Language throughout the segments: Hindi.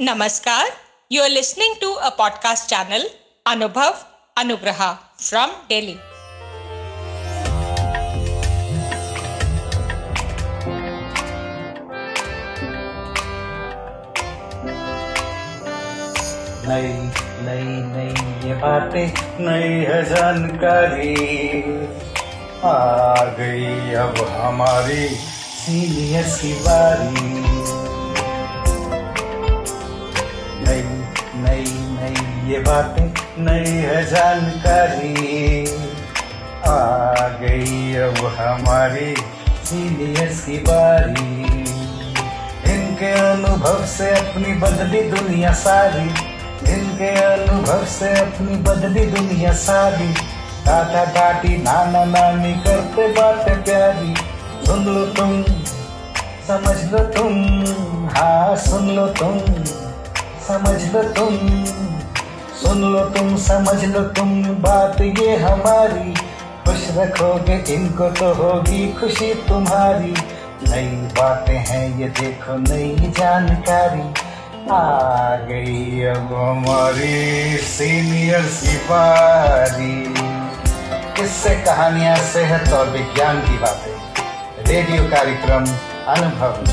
नमस्कार you are listening to a podcast channel Anubhav Anugrah from daily बातें, नई है जानकारी। आ गई अब हमारी सीनियर सी बारी ये बातें नई है जानकारी। आ गई अब हमारी सीनियर्स की बारी। इनके अनुभव से अपनी बदली दुनिया सारी। इनके अनुभव से अपनी बदली दुनिया सारी। दादा दादी नाना नानी करते बातें प्यारी। सुन लो तुम, समझ लो तुम हाँ सुन लो तुम, समझ लो तुम। सुन लो तुम, समझ लो तुम, बात ये हमारी। खुश रखोगे, इनको तो होगी खुशी तुम्हारी। नई बातें हैं, ये देखो नई जानकारी। आ गई अब हमारी सीनियर बारी किससे कहानियाँ, सेहत और विज्ञान की बातें? रेडियो कार्यक्रम अनुभव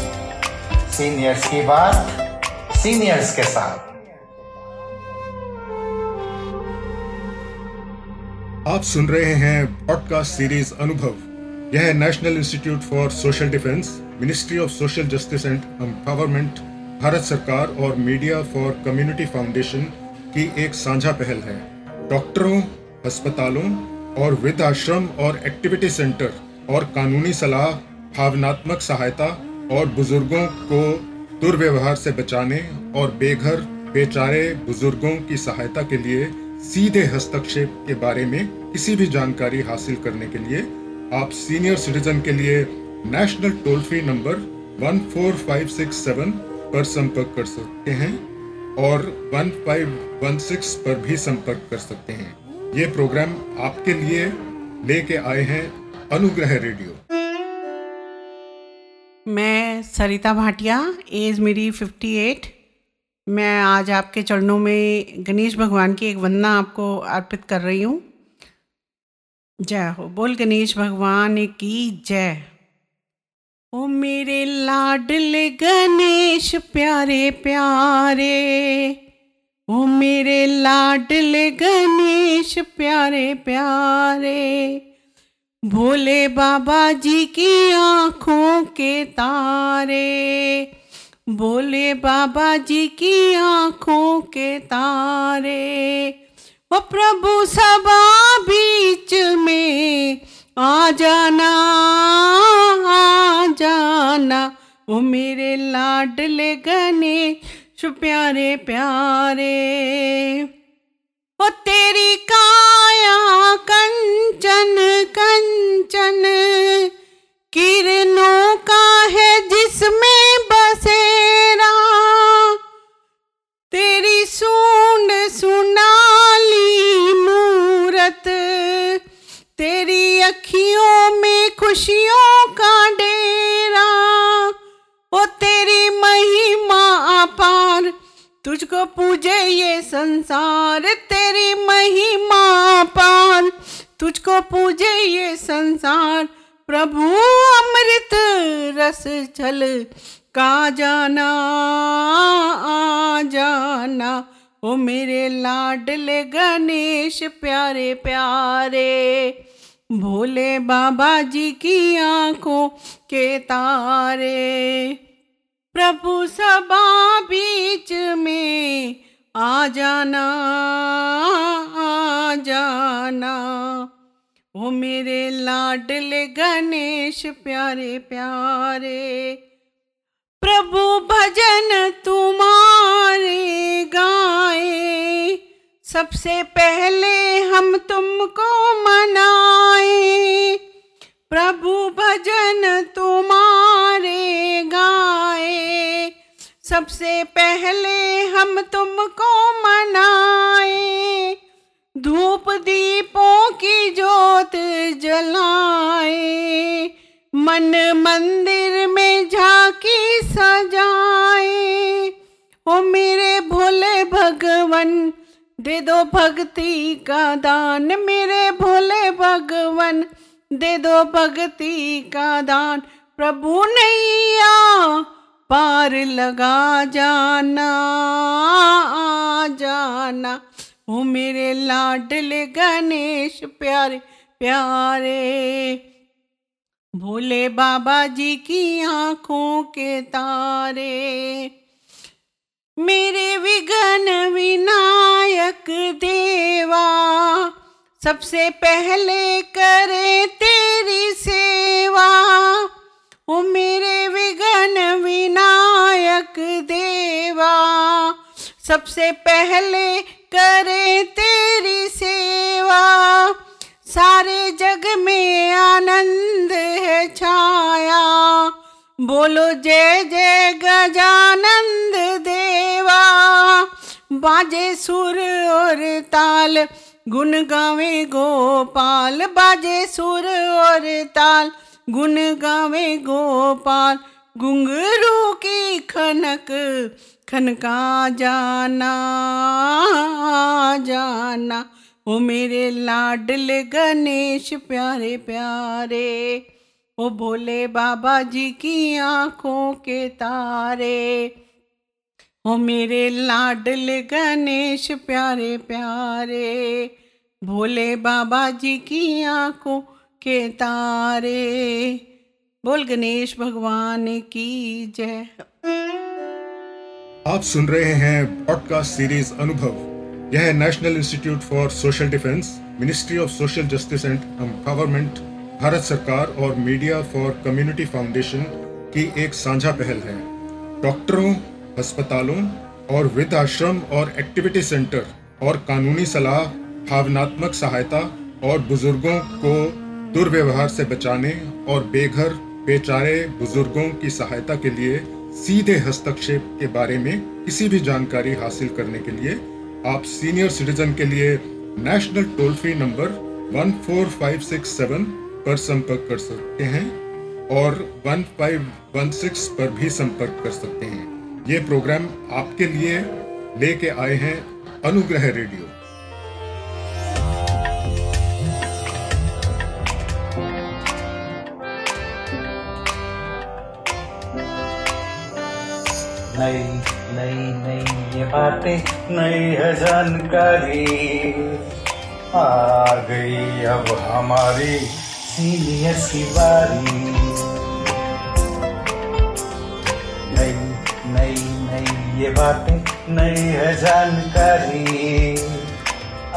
सीनियर्स की बात सीनियर्स के साथ। आप सुन रहे हैं पॉडकास्ट सीरीज़ अनुभव यह National Institute for Social Defence Ministry of Social Justice and Empowerment Bharat सरकार और मीडिया फॉर कम्युनिटी फाउंडेशन की एक साझा पहल है। डॉक्टरों अस्पतालों और वृद्ध आश्रम और एक्टिविटी सेंटर और कानूनी सलाह, भावनात्मक सहायता और बुज़ुर्गों को दुर्व्यवहार से बचाने और बेघर, बेचारे बुज़ुर्गों की सहायता के लिए सीधे हस्तक्षेप के बारे में किसी भी जानकारी हासिल करने के लिए आप सीनियर सिटीजन के लिए नेशनल टोल फ्री नंबर 14567 पर संपर्क कर सकते हैं और 1516 पर भी संपर्क कर सकते हैं। ये प्रोग्राम आपके लिए लेके आए हैं अनुग्रह रेडियो। मैं सरिता भाटिया, एज मेरी 58 मैं आज आपके चरणों में गणेश भगवान की एक वंदना आपको अर्पित कर रही हूँ। जय हो। बोल गणेश भगवान की जय। ओ मेरे लाडले गणेश, प्यारे प्यारे। ओ मेरे लाडले गणेश, प्यारे प्यारे। भोले बाबा जी की आँखों के तारे। भोले बाबा जी की आँखों के तारे। ओ प्रभु सभा बीच में आ जाना आ जाना। ओ मेरे लाडले गणेश प्यारे प्यारे। ओ तेरी काया कंचन कंचन, किरणों अपार तुझको पूजे ये संसार, तेरी महिमा पार। तुझको पूजे ये संसार, प्रभु अमृत रस छल। का जाना, आ जाना, ओ मेरे लाडले गणेश प्यारे प्यारे। भोले बाबा जी की आँखों के तारे। प्रभु सभा बीच में आ जाना आ जाना। ओ मेरे लाडले गणेश, प्यारे प्यारे, प्रभु भजन तुम्हारे गाए। सबसे पहले हम तुमको मनाए। प्रभु भजन तुम्हारे गाए। सबसे पहले हम तुमको मनाए। धूप दीपों की जोत जलाए। मन मंदिर में झांकी सजाए। ओ मेरे भोले भगवन, दे दो भक्ति का दान। मेरे भोले भगवन दे दो भक्ति का दान। प्रभु नैया, पार लगा जाना जाना। ओ मेरे लाडले गणेश, प्यारे प्यारे। भोले बाबा जी की आँखों के तारे। मेरे विघन विनायक देवा सबसे पहले करे तेरी सेवा, ओ मेरे विघन विनायक देवा। सबसे पहले करे तेरी सेवा, सारे जग में आनंद है छाया। बोलो जय जय गजानंद देवा, बाजे सुर और ताल गुन गावे गोपाल, बाजे सुर और ताल। गुन गावे गोपाल घुंघरू की खनक। खनका जाना जाना। ओ मेरे लाडले गणेश, प्यारे प्यारे। ओ भोले बाबा जी की आँखों के तारे। ओ मेरे लाडले गणेश, प्यारे प्यारे, भोले बाबा जी की आँखों के तारे। बोल गणेश भगवान की जय। आप सुन रहे हैं पॉडकास्ट सीरीज़ अनुभव। यह National Institute for Social Defence Ministry of Social Justice and Empowerment Bharat सरकार और मीडिया फॉर कम्युनिटी फाउंडेशन की एक साझा पहल है। डॉक्टरों अस्पतालों और वृद्ध आश्रम और एक्टिविटी सेंटर और कानूनी सलाह, भावनात्मक सहायता और बुज़ुर्गों को दुर्व्यवहार से बचाने और बेघर, बेचारे बुज़ुर्गों की सहायता के लिए सीधे हस्तक्षेप के बारे में किसी भी जानकारी हासिल करने के लिए आप सीनियर सिटीजन के लिए नेशनल टोल फ्री नंबर 14567 पर संपर्क कर सकते हैं और 1516 पर भी संपर्क कर सकते हैं। ये प्रोग्राम आपके लिए लेके आए हैं अनुग्रह रेडियो। नई नई नई ये बातें, नई है जानकारी। आ गई अब हमारी सीनियर्स की बारी ये बातें नई है जानकारी।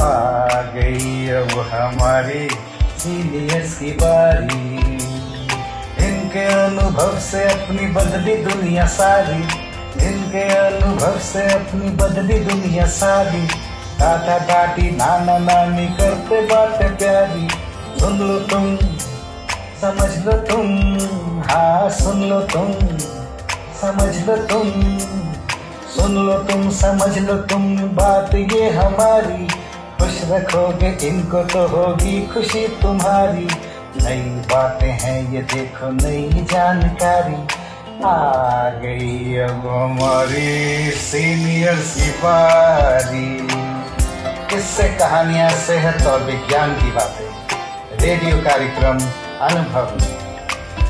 आ गई अब हमारी सीनियर्स की बारी। इनके अनुभव से अपनी बदली दुनिया सारी। इनके अनुभव से अपनी बदली दुनिया सारी। दादा दादी नाना नानी करते बातें प्यारी। सुन लो तुम, समझ लो तुम। हाँ सुन लो तुम, समझ लो तुम। सुन लो तुम, समझ लो तुम, बात ये हमारी। खुश रखोगे, इनको तो होगी खुशी तुम्हारी। नई बातें हैं, ये देखो नई जानकारी। आ गई अब हमारी सीनियर सिपारी किससे कहानियाँ, सेहत और विज्ञान की बातें? रेडियो कार्यक्रम अनुभव में।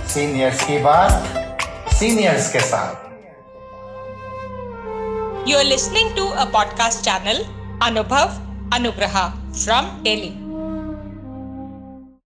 सीनियर्स की बात, सीनियर्स के साथ। You're listening to a podcast channel, Anubhav Anugraha from Delhi.